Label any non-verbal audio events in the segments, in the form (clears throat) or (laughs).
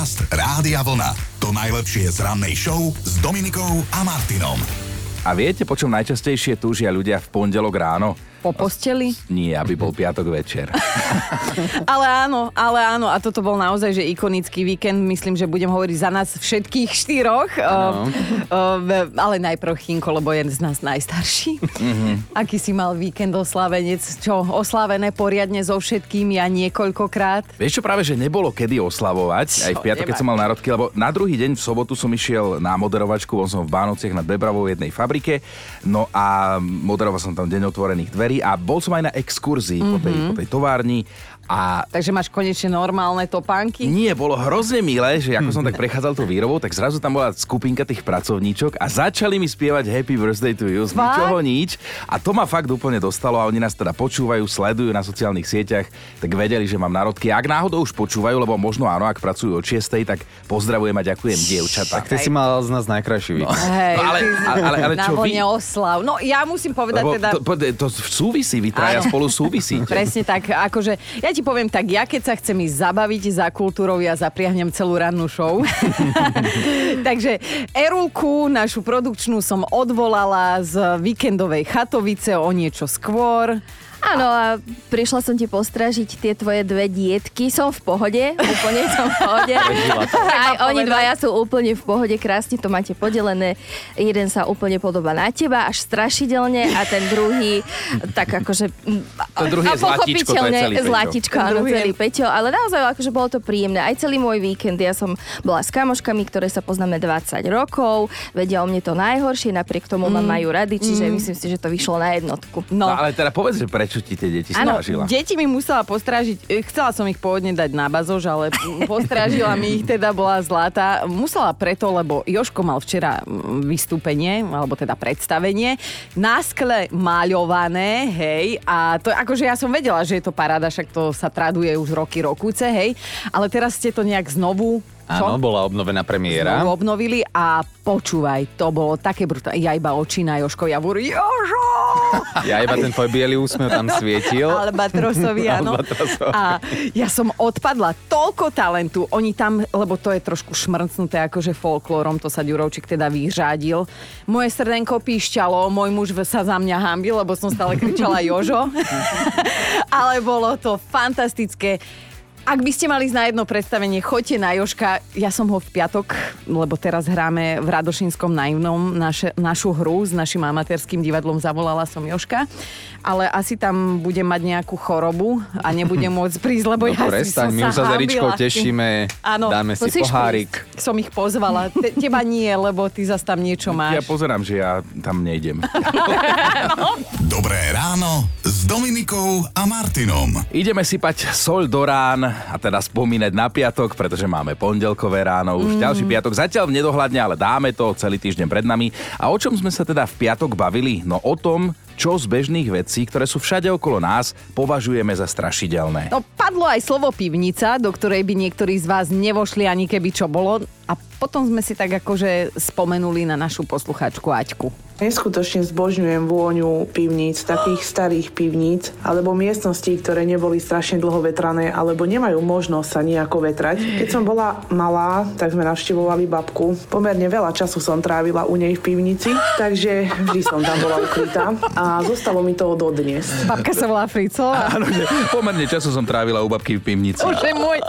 Podcast Rádia Vlna. To najlepšie z rannej show s Dominikou a Martinom. A viete, po čom najčastejšie túžia ľudia v pondelok ráno? Po posteli? Nie, aby bol piatok večer. (laughs) ale áno, ale áno. A toto bol naozaj, že ikonický víkend. Myslím, že budem hovoriť za nás všetkých štyroch. Uh, uh, ale najprv Chinko, lebo je z nás najstarší. Mm-hmm. (laughs) Aký si mal víkend oslavenec? Čo, oslavené poriadne so všetkým ja niekoľkokrát? Vieš čo, práve, že nebolo kedy oslavovať. Čo, aj v piatok, keď som mal národky, lebo na druhý deň v sobotu som išiel na moderovačku, bol som v Bánociach nad Bebravou v jednej fabrike. No a moderoval som tam deň otvorených dverí a bol som aj na exkurzii mm-hmm. po, tej, po tej továrni a... Takže máš konečne normálne topánky? Nie, bolo hrozne milé, že ako som tak prechádzal tú výrobou, tak zrazu tam bola skupinka tých pracovníčok a začali mi spievať Happy Birthday to you z ničoho nič. A to ma fakt úplne dostalo a oni nás teda počúvajú, sledujú na sociálnych sieťach, tak vedeli, že mám národky. Ak náhodou už počúvajú, lebo možno áno, ak pracujú od 6, tak pozdravujem a ďakujem dievčatá. Tak ty si mal z nás najkrajší no. Hej, no, ale, (laughs) ale, ale, ale čo vy... oslav. No ja musím povedať lebo teda... To, to, to súvisí, vy traja spolu súvisíte. Presne tak, akože ja ti ti poviem tak, ja keď sa chcem ísť zabaviť za kultúrou, ja zapriahnem celú rannú show. (laughs) Takže Erulku, našu produkčnú, som odvolala z víkendovej chatovice o niečo skôr. Áno, a prišla som ti postražiť tie tvoje dve dietky. Som v pohode, úplne som v pohode. (laughs) Aj oni dvaja sú úplne v pohode, krásne to máte podelené. Jeden sa úplne podobá na teba, až strašidelne a ten druhý tak akože... Ten druhý je zlatičko, to je celý Peťo. Zlatičko, áno, celý Peťo, ale naozaj akože bolo to príjemné. Aj celý môj víkend, ja som bola s kamoškami, ktoré sa poznáme 20 rokov, vedia o mne to najhoršie, napriek tomu mm. ma majú rady, čiže mm. myslím si, že to vyšlo na jednotku. No, no ale teda povedz, že prečo prečo ti tie deti ano, strážila? deti mi musela postrážiť, e, chcela som ich pôvodne dať na bazož, ale postrážila mi ich, teda bola zlatá. Musela preto, lebo Joško mal včera vystúpenie, alebo teda predstavenie, na skle maľované, hej, a to akože ja som vedela, že je to paráda, však to sa traduje už roky, rokúce, hej, ale teraz ste to nejak znovu Áno, bola obnovená premiéra. Znovu obnovili a počúvaj, to bolo také brutálne. Ja iba oči na Joško, ja Jožo! (laughs) Ja iba ten tvoj biely úsmev tam svietil. (laughs) Albatrosovi, áno. A ja som odpadla. Toľko talentu. Oni tam, lebo to je trošku šmrcnuté akože folklórom, to sa Ďurovčík teda vyřádil. Moje srdenko píšťalo, môj muž sa za mňa hambil, lebo som stále kričala Jožo. (laughs) Ale bolo to fantastické. Ak by ste mali ísť na jedno predstavenie, choďte na Joška. Ja som ho v piatok, lebo teraz hráme v Radošinskom naivnom naše, našu hru s našim amatérským divadlom Zavolala som Joška. Ale asi tam budem mať nejakú chorobu a nebudem (laughs) môcť prísť, lebo no, ja prestaň, som my sa za tešíme, Áno, dáme si pohárik. Prísť. Som ich pozvala. Te, teba nie, lebo ty zas tam niečo máš. Ja pozerám, že ja tam nejdem. (laughs) Dobré ráno s Dominikou a Martinom. Ideme sypať sol do rán a teda spomínať na piatok, pretože máme pondelkové ráno, už mm. ďalší piatok. Zatiaľ nedohľadne, ale dáme to celý týždeň pred nami. A o čom sme sa teda v piatok bavili? No o tom, čo z bežných vecí, ktoré sú všade okolo nás, považujeme za strašidelné. No padlo aj slovo pivnica, do ktorej by niektorí z vás nevošli ani keby čo bolo. A potom sme si tak akože spomenuli na našu poslucháčku Aťku. Neskutočne zbožňujem vôňu pivníc, takých starých pivníc, alebo miestností, ktoré neboli strašne dlho vetrané, alebo nemajú možnosť sa nejako vetrať. Keď som bola malá, tak sme navštevovali babku. Pomerne veľa času som trávila u nej v pivnici, takže vždy som tam bola ukrytá a zostalo mi to dodnes. Babka sa volá Frico. Áno, pomerne času som trávila u babky v pivnici. Bože môj.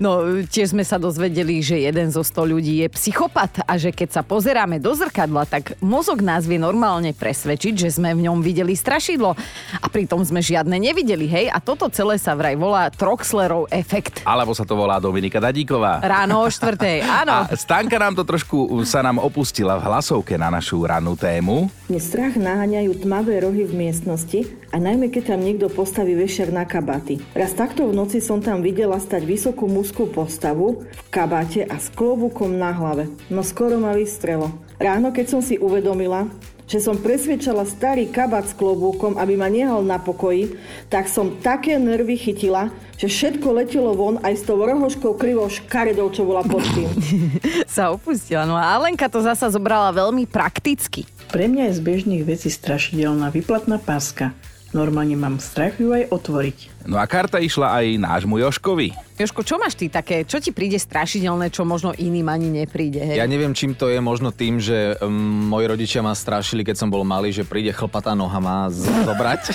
No, tiež sme sa dozvedeli, že jeden zo sto ľudí je psychopat a že keď sa pozeráme do zrkadla, tak mozog nás vie normálne presvedčiť, že sme v ňom videli strašidlo. A pritom sme žiadne nevideli, hej? A toto celé sa vraj volá Troxlerov efekt. Alebo sa to volá Dominika Dadíková. Ráno o štvrtej, (laughs) áno. A Stanka nám to trošku sa nám opustila v hlasovke na našu rannú tému. Mne strach naháňajú tmavé rohy v miestnosti a najmä keď tam niekto postaví vešer na kabaty. Raz takto v noci som tam videla stať vysokú mužskú postavu v kabáte a s klobúkom na hlave. No skoro ma vystrelo. Ráno, keď som si uvedomila, že som presvedčala starý kabát s klobúkom, aby ma nehal na pokoji, tak som také nervy chytila, že všetko letelo von aj s tou rohoškou krivou škaredou, čo bola pod tým. (laughs) sa opustila. No a Alenka to zasa zobrala veľmi prakticky. Pre mňa je z bežných vecí strašidelná vyplatná páska. Normálne mám strach ju aj otvoriť. No a karta išla aj nášmu Joškovi. Joško, čo máš ty také, čo ti príde strašidelné, čo možno iným ani nepríde? Hej? Ja neviem, čím to je, možno tým, že um, moji rodičia ma strašili, keď som bol malý, že príde chlpatá noha má zobrať.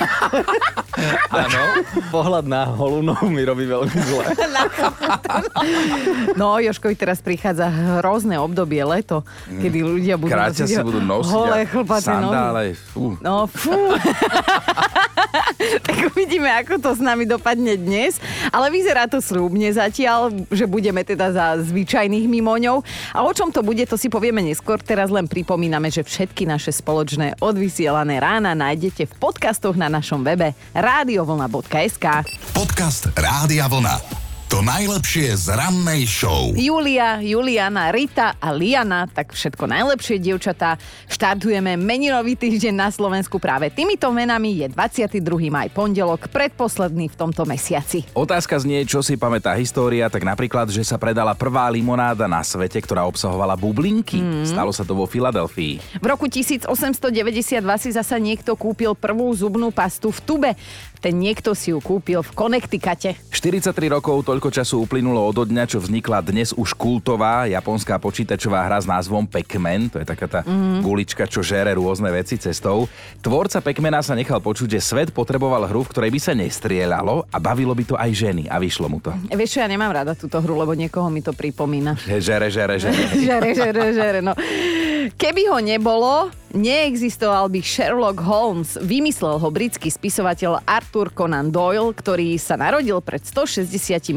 (laughs) Áno, pohľad na holú nohu mi robí veľmi zle. (laughs) no, Joškovi teraz prichádza hrozné obdobie, leto, kedy ľudia budú Kráťa si budú nosiť holé chlpaté sandále. Fú. No, fú. (laughs) tak uvidíme, ako to s nami dopadne dnes. Ale vyzerá to slúbne zatiaľ, že budeme teda za zvyčajných mimoňov. A o čom to bude, to si povieme neskôr. Teraz len pripomíname, že všetky naše spoločné odvysielané rána nájdete v podcastoch na našom webe radiovlna.sk Podcast Rádia Vlna. To najlepšie z rannej show. Julia, Juliana, Rita a Liana, tak všetko najlepšie, dievčatá. Štartujeme meninový týždeň na Slovensku práve týmito menami. Je 22. maj pondelok, predposledný v tomto mesiaci. Otázka znie, čo si pamätá história, tak napríklad, že sa predala prvá limonáda na svete, ktorá obsahovala bublinky. Mm. Stalo sa to vo Filadelfii. V roku 1892 si zasa niekto kúpil prvú zubnú pastu v tube. Ten niekto si ju kúpil v Connecticute. 43 rokov toľko času uplynulo od dňa, čo vznikla dnes už kultová japonská počítačová hra s názvom Pac-Man. To je taká tá mm. gulička, čo žere rôzne veci cestou. Tvorca Pac-Mana sa nechal počuť, že svet potreboval hru, v ktorej by sa nestrieľalo a bavilo by to aj ženy. A vyšlo mu to. Vieš čo, ja nemám rada túto hru, lebo niekoho mi to pripomína. Žere, žere, žere. (laughs) žere, žere, žere, no. Keby ho nebolo, neexistoval by Sherlock Holmes. Vymyslel ho britský spisovateľ Arthur Conan Doyle, ktorý sa narodil pred 164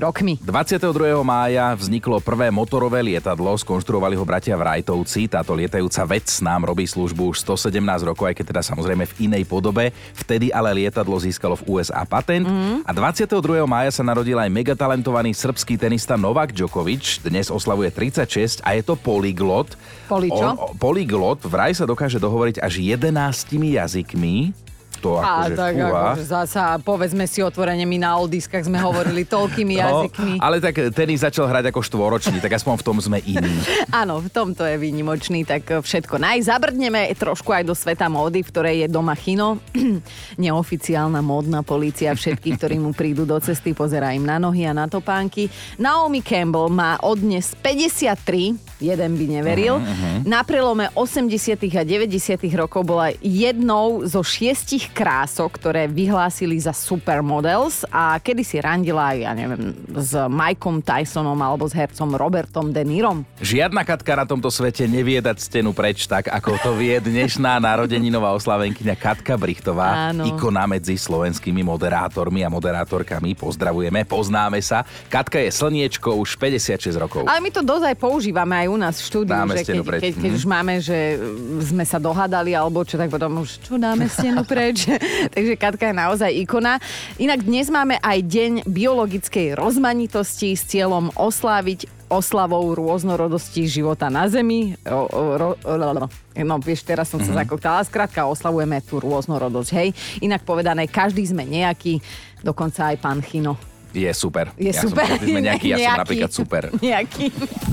rokmi. 22. mája vzniklo prvé motorové lietadlo, skonštruovali ho bratia Wrightovci. Táto lietajúca vec nám robí službu už 117 rokov, aj keď teda samozrejme v inej podobe. Vtedy ale lietadlo získalo v USA patent. Mm. A 22. mája sa narodil aj megatalentovaný srbský tenista Novak Djokovic. Dnes oslavuje 36 a je to polyglot. Poli čo? On, polyglot vraj sa dokáže dohovoriť až 11 jazykmi to akože tak fúha. akože zasa, povedzme si otvorene, my na oldiskách sme hovorili toľkými (laughs) no, jazykmi. Ale tak tenis začal hrať ako štvoročný, tak aspoň v tom sme iní. (laughs) Áno, v tomto je výnimočný, tak všetko naj. Zabrdneme trošku aj do sveta módy, v ktorej je doma chino. (clears throat) Neoficiálna módna polícia, všetky, ktorí mu prídu do cesty, pozerá im na nohy a na topánky. Naomi Campbell má od dnes 53, jeden by neveril. Uh-huh. Na prelome 80. a 90. rokov bola jednou zo šiestich krások, ktoré vyhlásili za supermodels a kedy si randila ja neviem, s Mikeom Tysonom alebo s hercom Robertom De Nirom. Žiadna Katka na tomto svete nevie dať stenu preč tak, ako to vie dnešná narodeninová oslavenkyňa Katka Brichtová, Áno. ikona medzi slovenskými moderátormi a moderátorkami. Pozdravujeme, poznáme sa. Katka je slniečko už 56 rokov. Ale my to dozaj používame aj u nás v štúdiu, dáme že keď, keď, keď, keď už máme, že sme sa dohadali alebo čo, tak potom už čo dáme stenu preč (laughs) takže, Katka je naozaj ikona. Inak dnes máme aj Deň biologickej rozmanitosti s cieľom osláviť oslavou rôznorodosti života na Zemi. Ro, ro, ro, no, vieš, teraz som mm-hmm. sa mhm. zakoktala. Skrátka, oslavujeme tú rôznorodosť, hej. Inak povedané, každý sme nejaký, dokonca aj pán Chino. Je super. Je ja super. Som, sme nejaký, ja nejaký. som napríklad super. (laughs) Nejaký.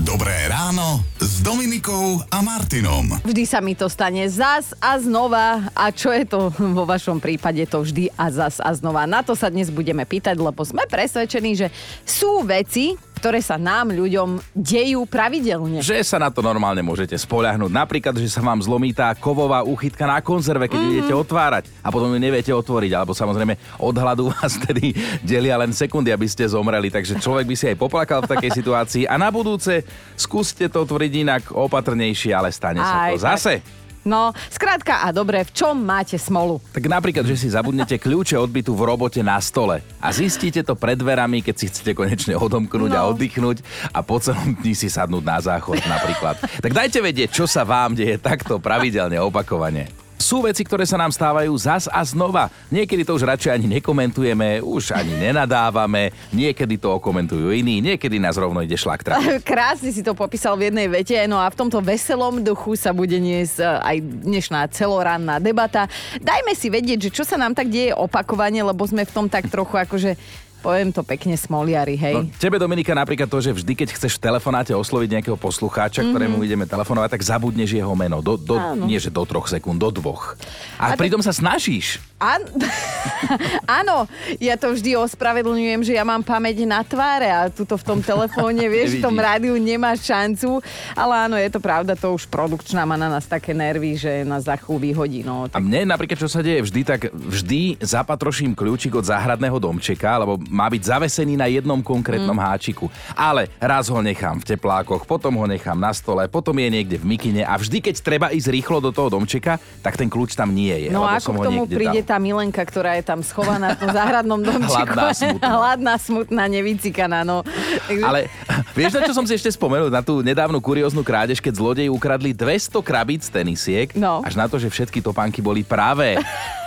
Dobré ráno s Dominikou a Martinom. Vždy sa mi to stane zas a znova. A čo je to vo vašom prípade to vždy a zas a znova? Na to sa dnes budeme pýtať, lebo sme presvedčení, že sú veci, ktoré sa nám ľuďom dejú pravidelne. Že sa na to normálne môžete spoľahnúť. Napríklad, že sa vám zlomí tá kovová úchytka na konzerve, keď mm-hmm. idete otvárať a potom ju neviete otvoriť. Alebo samozrejme od hladu (laughs) vás tedy delia len sekundy, aby ste zomreli. Takže človek by si aj poplakal v takej situácii. A na budúce skúste to otvoriť inak opatrnejšie, ale stane sa to zase. No, skrátka a dobre, v čom máte smolu? Tak napríklad, že si zabudnete kľúče odbytu v robote na stole a zistíte to pred dverami, keď si chcete konečne odomknúť no. a oddychnúť a po celom dni si sadnúť na záchod napríklad. tak dajte vedieť, čo sa vám deje takto pravidelne opakovane. Sú veci, ktoré sa nám stávajú zas a znova. Niekedy to už radšej ani nekomentujeme, už ani nenadávame, niekedy to okomentujú iní, niekedy nás rovno ide šlak (laughs) Krásne si to popísal v jednej vete, no a v tomto veselom duchu sa bude niesť e, aj dnešná celoranná debata. Dajme si vedieť, že čo sa nám tak deje opakovane, lebo sme v tom tak trochu akože Poviem to pekne smoliari, hej. No, tebe, Dominika, napríklad to, že vždy, keď chceš v telefonáte osloviť nejakého poslucháča, mm-hmm. ktorému ideme telefonovať, tak zabudneš jeho meno. Do, do, nie, že do troch sekúnd, do dvoch. A, a pritom to... sa snažíš. An... (laughs) Áno, ja to vždy ospravedlňujem, že ja mám pamäť na tváre a tuto v tom telefóne, (laughs) vieš, v tom rádiu nemáš šancu. Ale áno, je to pravda, to už produkčná má na nás také nervy, že nás za chvíľu vyhodí. No, tak... A mne napríklad, čo sa deje vždy, tak vždy zapatroším kľúčik od záhradného domčeka, lebo má byť zavesený na jednom konkrétnom mm. háčiku. Ale raz ho nechám v teplákoch, potom ho nechám na stole, potom je niekde v mikine a vždy, keď treba ísť rýchlo do toho domčeka, tak ten kľúč tam nie je. No a ako k tomu príde dal. tá Milenka, ktorá je tam schovaná v tom záhradnom (laughs) domčeku. Hladná, smutná. (laughs) Hladná, smutná, nevycikaná. No. Ale (laughs) vieš, na čo som si ešte spomenul? Na tú nedávnu kurióznu krádež, keď zlodeji ukradli 200 krabíc tenisiek, no. až na to, že všetky topánky boli práve.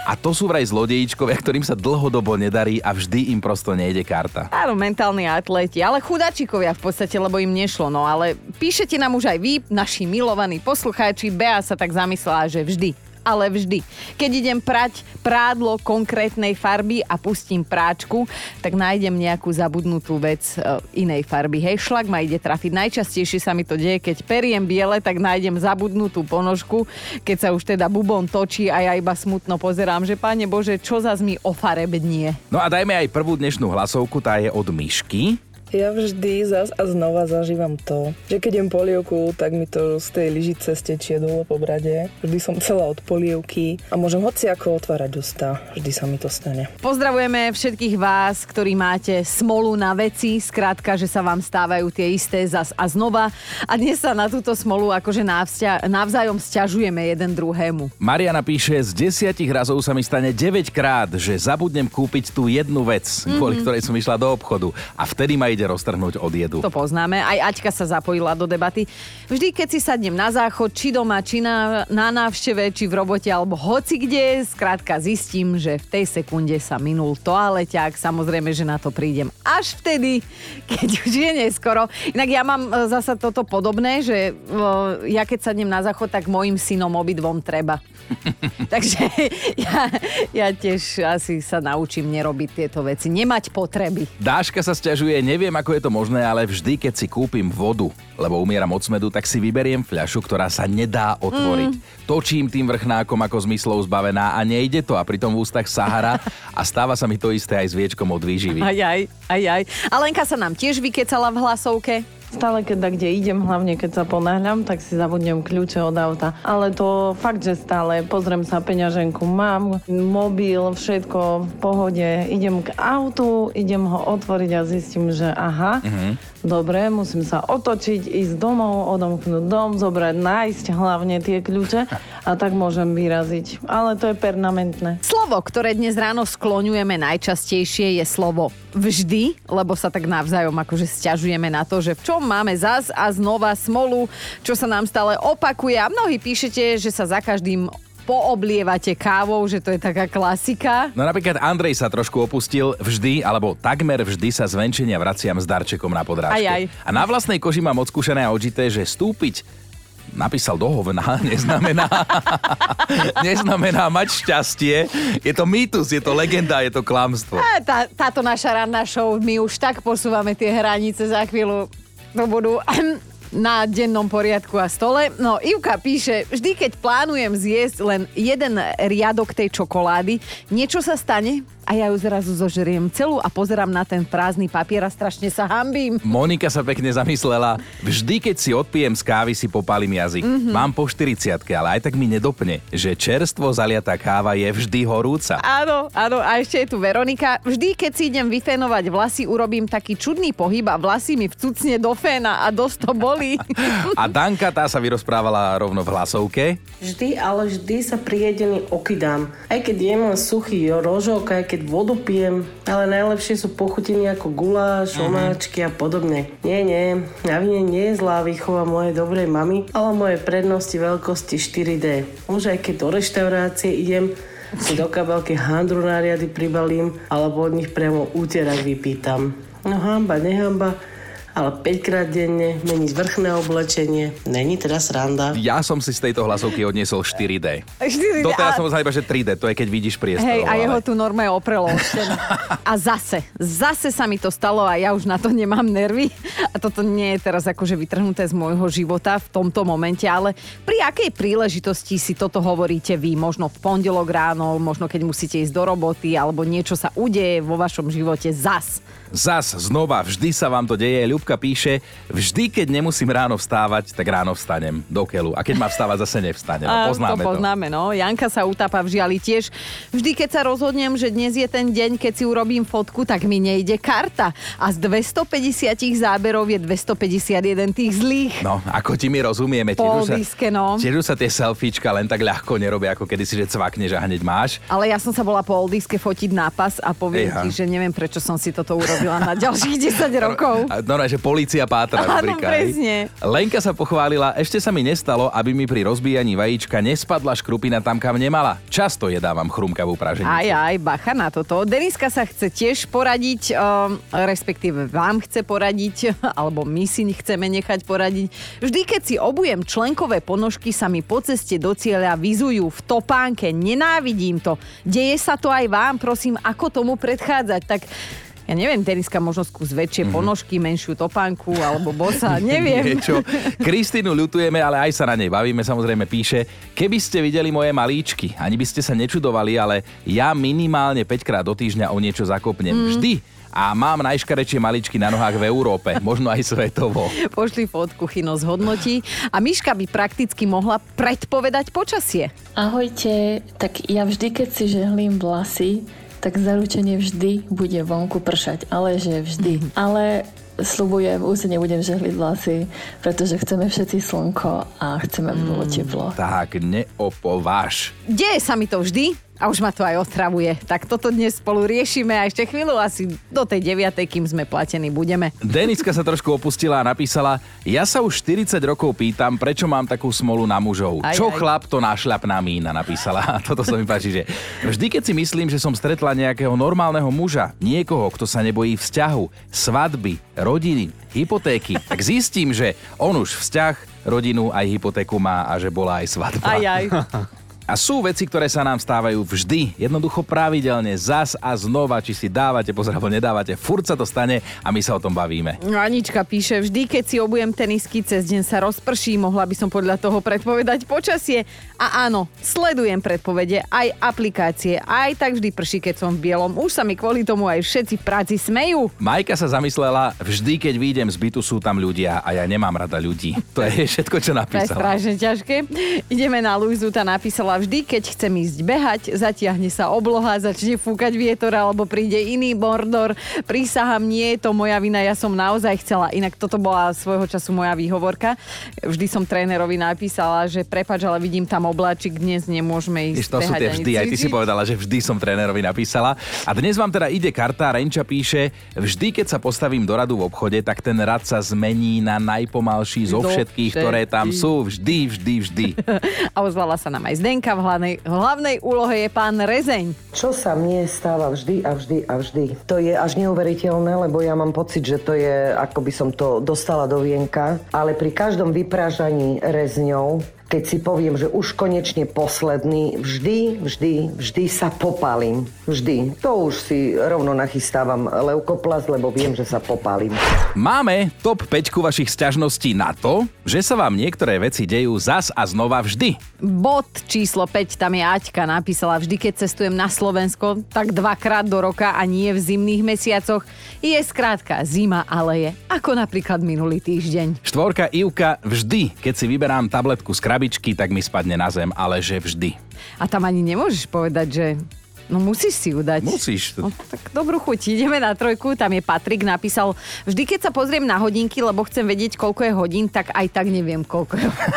A to sú vraj zlodejíčkovia, ktorým sa dlhodobo nedarí a vždy im prosto nejde karta. Áno, mentálni atleti, ale chudáčikovia v podstate, lebo im nešlo. No ale píšete nám už aj vy, naši milovaní poslucháči. Bea sa tak zamyslela, že vždy ale vždy. Keď idem prať prádlo konkrétnej farby a pustím práčku, tak nájdem nejakú zabudnutú vec e, inej farby. Hej, šlak ma ide trafiť. Najčastejšie sa mi to deje, keď periem biele, tak nájdem zabudnutú ponožku, keď sa už teda bubon točí a ja iba smutno pozerám, že páne Bože, čo zas mi ofarebnie. No a dajme aj prvú dnešnú hlasovku, tá je od Myšky. Ja vždy zas a znova zažívam to, že keď jem polievku, tak mi to z tej lyžice stečie dole po brade. Vždy som celá od polievky a môžem hoci ako otvárať ústa. Vždy sa mi to stane. Pozdravujeme všetkých vás, ktorí máte smolu na veci, skrátka, že sa vám stávajú tie isté zas a znova. A dnes sa na túto smolu akože navzťa- navzájom sťažujeme jeden druhému. Mariana píše, z desiatich razov sa mi stane 9 krát, že zabudnem kúpiť tú jednu vec, mm-hmm. kvôli ktorej som išla do obchodu. A vtedy ma ide ide roztrhnúť od jedu. To poznáme. Aj Aťka sa zapojila do debaty. Vždy, keď si sadnem na záchod, či doma, či na, na návšteve, či v robote, alebo hoci kde, skrátka zistím, že v tej sekunde sa minul toaleťák. Samozrejme, že na to prídem až vtedy, keď (laughs) už je neskoro. Inak ja mám e, zasa toto podobné, že ja keď sadnem na záchod, tak mojim synom obidvom treba. (laughs) Takže ja, ja tiež asi sa naučím nerobiť tieto veci, nemať potreby. Dáška sa stiažuje, neviem ako je to možné, ale vždy, keď si kúpim vodu, lebo umieram od smedu, tak si vyberiem fľašu, ktorá sa nedá otvoriť. Mm. Točím tým vrchnákom ako zmyslov zbavená a nejde to a pritom v ústach Sahara a stáva sa mi to isté aj s viečkom od výživy. Aj, aj, aj, aj. A Lenka sa nám tiež vykecala v hlasovke. Stále, keď kde idem, hlavne keď sa ponáhľam, tak si zabudnem kľúče od auta. Ale to fakt, že stále pozriem sa peňaženku, mám mobil, všetko v pohode. Idem k autu, idem ho otvoriť a zistím, že aha, uh-huh. Dobre, musím sa otočiť, ísť domov, odomknúť dom, zobrať, nájsť hlavne tie kľúče a tak môžem vyraziť. Ale to je permanentné. Slovo, ktoré dnes ráno skloňujeme najčastejšie je slovo vždy, lebo sa tak navzájom akože stiažujeme na to, že v čom máme zas a znova smolu, čo sa nám stále opakuje a mnohí píšete, že sa za každým pooblievate kávou, že to je taká klasika. No napríklad Andrej sa trošku opustil vždy, alebo takmer vždy sa z venčenia vraciam s darčekom na podrážke. Aj, aj. A na vlastnej koži mám odskúšané a odžité, že stúpiť napísal do hovna, (laughs) neznamená, neznamená mať šťastie. Je to mýtus, je to legenda, je to klamstvo. Tá, táto naša ranná show, my už tak posúvame tie hranice za chvíľu to budú na dennom poriadku a stole. No, Ivka píše, vždy keď plánujem zjesť len jeden riadok tej čokolády, niečo sa stane? A ja ju zrazu zožeriem celú a pozerám na ten prázdny papier a strašne sa hambím. Monika sa pekne zamyslela. Vždy, keď si odpijem z kávy, si popálim jazyk. Mm-hmm. Mám po 40 ale aj tak mi nedopne, že čerstvo zaliatá káva je vždy horúca. Áno, áno, a ešte je tu Veronika. Vždy, keď si idem vyfénovať vlasy, urobím taký čudný pohyb a vlasy mi vcucne do féna a dosť to bolí. (laughs) a Danka tá sa vyrozprávala rovno v hlasovke. Vždy, ale vždy sa priedený okydám. Aj keď jem suchý rožok, aj keď vodu pijem, ale najlepšie sú pochutiny ako guláš, uh-huh. omáčky a podobne. Nie, nie, na vine nie je zlá výchova mojej dobrej mamy, ale moje prednosti veľkosti 4D. Už aj keď do reštaurácie idem, si do kabelky handru na riady pribalím, alebo od nich priamo úterak vypýtam. No hamba, nehamba, ale 5 krát denne meniť vrchné oblečenie, není teda sranda. Ja som si z tejto hlasovky odniesol 4D. 4D, Doteraz a- som sa iba, že 3D, to je keď vidíš priestor. Hej, a jeho ale... tu norme oprelo. (laughs) A zase, zase sa mi to stalo a ja už na to nemám nervy. A toto nie je teraz akože vytrhnuté z môjho života v tomto momente, ale pri akej príležitosti si toto hovoríte vy? Možno v pondelok ráno, možno keď musíte ísť do roboty, alebo niečo sa udeje vo vašom živote zas. Zas, znova, vždy sa vám to deje. Ľubka píše, vždy, keď nemusím ráno vstávať, tak ráno vstanem do keľu. A keď má vstávať, zase nevstanem. No, poznáme to poznáme, no. Janka sa utápa v žiali tiež. Vždy, keď sa rozhodnem, že dnes je ten deň, keď si urobím fotku, tak mi nejde karta. A z 250 záberov je 251 tých zlých. No, ako ti my rozumieme. Už sa, no. tiež sa tie selfiečka len tak ľahko nerobia, ako kedysi, že cvakneš a hneď máš. Ale ja som sa bola po oldiske fotiť na pas a poviem Ejha. ti, že neviem, prečo som si toto urobila na ďalších 10 rokov. No, že policia pátra. Áno, rubrika, presne. Lenka sa pochválila, ešte sa mi nestalo, aby mi pri rozbíjaní vajíčka nespadla škrupina tam, kam nemala. Často jedávam chrumkavú praženicu. Aj, aj, bacha na toto. Deniska sa chce tiež poradiť, um, respektíve vám chce poradiť, (laughs) alebo my si chceme nechať poradiť. Vždy, keď si obujem členkové ponožky, sa mi po ceste do cieľa vyzujú v topánke. Nenávidím to. Deje sa to aj vám, prosím, ako tomu predchádzať. Tak ja neviem, Deniska možno skús väčšie Mhm. ponožky, menšiu topánku alebo bosa, (laughs) neviem. Niečo. Kristínu ľutujeme, ale aj sa na nej bavíme, samozrejme píše. Keby ste videli moje malíčky, ani by ste sa nečudovali, ale ja minimálne 5 krát do týždňa o niečo zakopnem. Mm. Vždy. A mám najškarečšie maličky na nohách v Európe, (laughs) možno aj svetovo. Pošli fotku, Chino zhodnotí. A Miška by prakticky mohla predpovedať počasie. Ahojte, tak ja vždy, keď si žehlím vlasy, tak zaručene vždy bude vonku pršať, ale že vždy. Ale slubujem, už si nebudem žehliť vlasy, pretože chceme všetci slnko a chceme, aby bolo teplo. Tak neopováž. Deje sa mi to vždy a už ma to aj otravuje. Tak toto dnes spolu riešime a ešte chvíľu asi do tej 9, kým sme platení budeme. Deniska sa trošku opustila a napísala, ja sa už 40 rokov pýtam, prečo mám takú smolu na mužov. Aj, Čo aj. chlap, to našľapná mína, napísala. A (laughs) toto sa mi páči, že vždy, keď si myslím, že som stretla nejakého normálneho muža, niekoho, kto sa nebojí vzťahu, svadby, rodiny, hypotéky, tak zistím, že on už vzťah, rodinu aj hypotéku má a že bola aj svadba. Aj, aj. (laughs) A sú veci, ktoré sa nám stávajú vždy, jednoducho pravidelne, zas a znova, či si dávate pozor alebo nedávate, furt sa to stane a my sa o tom bavíme. No Anička píše, vždy keď si obujem tenisky, cez deň sa rozprší, mohla by som podľa toho predpovedať počasie. A áno, sledujem predpovede, aj aplikácie, aj tak vždy prší, keď som v bielom. Už sa mi kvôli tomu aj všetci v práci smejú. Majka sa zamyslela, vždy keď výjdem z bytu sú tam ľudia a ja nemám rada ľudí. To je (laughs) všetko, čo To je napísala. strašne ťažké. Ideme na Luizu, tá napísala vždy, keď chcem ísť behať, zatiahne sa obloha, začne fúkať vietor alebo príde iný bordor. Prísahám, nie je to moja vina, ja som naozaj chcela. Inak toto bola svojho času moja výhovorka. Vždy som trénerovi napísala, že prepač, ale vidím tam obláčik, dnes nemôžeme ísť Vieš, to sú behať tie ani vždy, aj ty si povedala, že vždy som trénerovi napísala. A dnes vám teda ide karta, Renča píše, vždy keď sa postavím do radu v obchode, tak ten rad sa zmení na najpomalší zo všetkých, ktoré tam sú. Vždy, vždy, vždy. (laughs) A ozvala sa nám aj Zdenka, v hlavnej, hlavnej úlohe je pán Rezeň. Čo sa mne stáva vždy a vždy a vždy. To je až neuveriteľné, lebo ja mám pocit, že to je, ako by som to dostala do vienka. Ale pri každom vyprážaní rezňou, keď si poviem, že už konečne posledný, vždy, vždy, vždy sa popálim. Vždy. To už si rovno nachystávam leukoplast, lebo viem, že sa popálim. Máme top 5 vašich sťažností na to, že sa vám niektoré veci dejú zas a znova vždy. Bod číslo 5, tam je Aťka napísala, vždy keď cestujem na Slovensko, tak dvakrát do roka a nie v zimných mesiacoch. Je skrátka zima, ale je. Ako napríklad minulý týždeň. Štvorka Ivka, vždy, keď si vyberám tabletku z krabičky, tak mi spadne na zem, ale že vždy. A tam ani nemôžeš povedať, že No musíš si ju dať. Musíš. No, tak dobrú chuť. Ideme na trojku. Tam je Patrik napísal, vždy keď sa pozriem na hodinky, lebo chcem vedieť, koľko je hodín, tak aj tak neviem, koľko je hodín.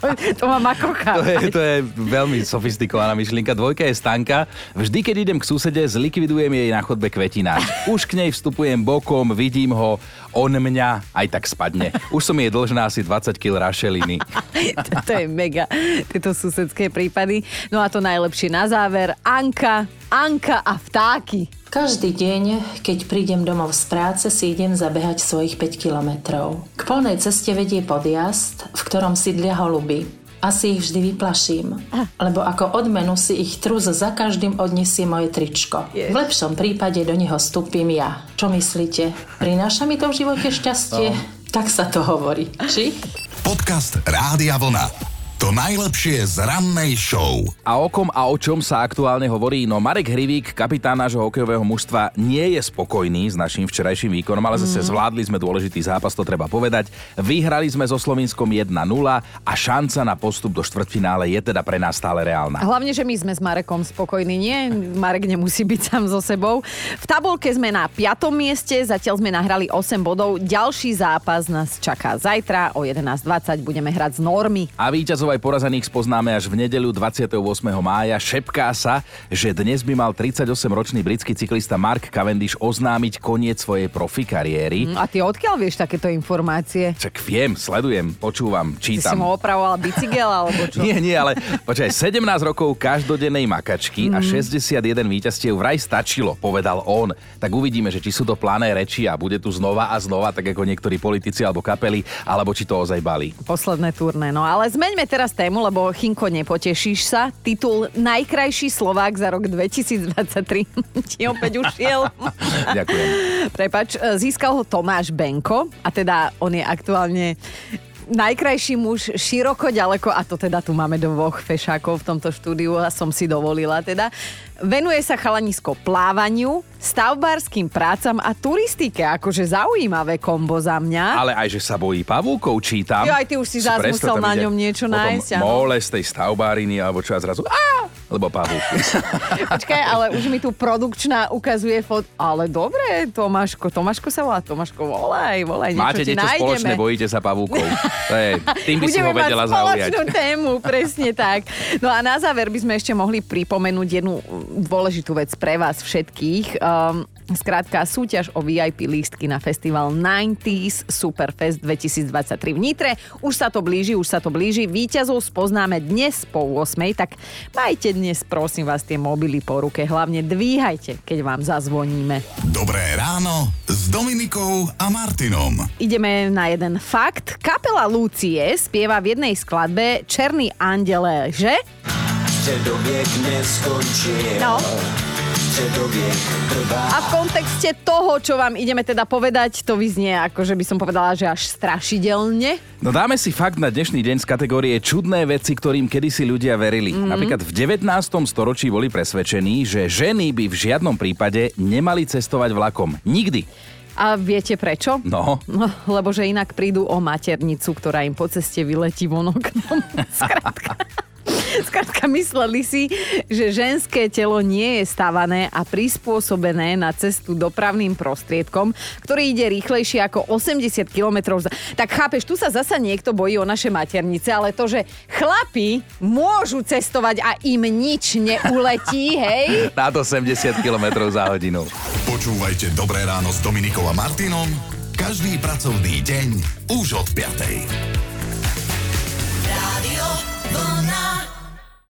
to, to ma makocha. To je, to je veľmi sofistikovaná myšlienka. Dvojka je stanka. Vždy, keď idem k susede, zlikvidujem jej na chodbe kvetináč. Už k nej vstupujem bokom, vidím ho, on mňa aj tak spadne. Už som jej dlžná asi 20 kg rašeliny. (laughs) to je mega, tieto susedské prípady. No a to najlepšie na záver. Anka Anka a vtáky. Každý deň, keď prídem domov z práce, si idem zabehať svojich 5 kilometrov. K polnej ceste vedie podjazd, v ktorom sídlia holuby. Asi ich vždy vyplaším, lebo ako odmenu si ich trus za každým odniesie moje tričko. V lepšom prípade do neho stúpim ja. Čo myslíte? Prináša mi to v živote šťastie? Tak sa to hovorí. Či? Podcast Rádia Vlna. To najlepšie z rannej show. A o kom a o čom sa aktuálne hovorí? No Marek Hrivík, kapitán nášho hokejového mužstva, nie je spokojný s našim včerajším výkonom, ale zase Mm. zvládli sme dôležitý zápas, to treba povedať. Vyhrali sme so Slovinskom 1-0 a šanca na postup do štvrtfinále je teda pre nás stále reálna. Hlavne, že my sme s Marekom spokojní, nie? Marek nemusí byť sám so sebou. V tabulke sme na 5. mieste, zatiaľ sme nahrali 8 bodov. Ďalší zápas nás čaká zajtra o 11.20, budeme hrať z normy. A víťazov aj porazených spoznáme až v nedeľu 28. mája. Šepká sa, že dnes by mal 38-ročný britský cyklista Mark Cavendish oznámiť koniec svojej profi kariéry. Hm, A ty odkiaľ vieš takéto informácie? Čak viem, sledujem, počúvam, Ty si čítam. mu opravoval bicykel alebo čo? (laughs) Nie, nie, ale počkaj, 17 rokov každodennej makačky a Mhm. 61 víťazstiev vraj stačilo, povedal on. Tak uvidíme, že či sú to plané reči a bude tu znova a znova, tak ako niektorí politici alebo kapely, alebo či to ozaj balí. Posledné turné. No ale zmeňme teraz tému, lebo Chinko, nepotešíš sa. Titul Najkrajší Slovák za rok 2023 (laughs) ti opäť ušiel. (laughs) Ďakujem. Prepač, získal ho Tomáš Benko a teda on je aktuálne najkrajší muž široko ďaleko a to teda tu máme dvoch fešákov v tomto štúdiu a som si dovolila teda. Venuje sa chalanisko plávaniu, stavbárským prácam a turistike. Akože zaujímavé kombo za mňa. Ale aj, že sa bojí pavúkov, čítam. Jo, aj ty už si zás musel na ňom niečo nájsť. Mole z tej stavbáriny, alebo čo a zrazu... Á! Lebo pavúky. (laughs) Počkaj, ale už mi tu produkčná ukazuje fot... Ale dobre, Tomáško, Tomáško sa volá, Tomáško, volaj, volaj, niečo Máte niečo nájdeme. spoločné, bojíte sa pavúkov. To je, tým by si Budeme ho vedela zaujať. tému, presne tak. No a na záver by sme ešte mohli pripomenúť jednu dôležitú vec pre vás všetkých. Um, Skrátka, súťaž o VIP lístky na festival 90s Superfest 2023 v Nitre. Už sa to blíži, už sa to blíži. Výťazov spoznáme dnes po 8. Tak majte dnes, prosím vás, tie mobily po ruke. Hlavne dvíhajte, keď vám zazvoníme. Dobré ráno s Dominikou a Martinom. Ideme na jeden fakt. Kapela Lucie spieva v jednej skladbe Černý andele, že? Středověk neskončil. No. A v kontexte toho, čo vám ideme teda povedať, to vyznie ako, že by som povedala, že až strašidelne. No dáme si fakt na dnešný deň z kategórie čudné veci, ktorým kedysi ľudia verili. Mhm. Napríklad v 19. storočí boli presvedčení, že ženy by v žiadnom prípade nemali cestovať vlakom. Nikdy. A viete prečo? No. No, lebo že inak prídu o maternicu, ktorá im po ceste vyletí von oknom. (laughs) (laughs) Skrátka. (laughs) Skrátka mysleli si, že ženské telo nie je stavané a prispôsobené na cestu dopravným prostriedkom, ktorý ide rýchlejšie ako 80 km. Za... Tak chápeš, tu sa zasa niekto bojí o naše maternice, ale to, že chlapi môžu cestovať a im nič neuletí, (laughs) hej? Nad 80 km za hodinu. Počúvajte Dobré ráno s Dominikou a Martinom každý pracovný deň už od 5.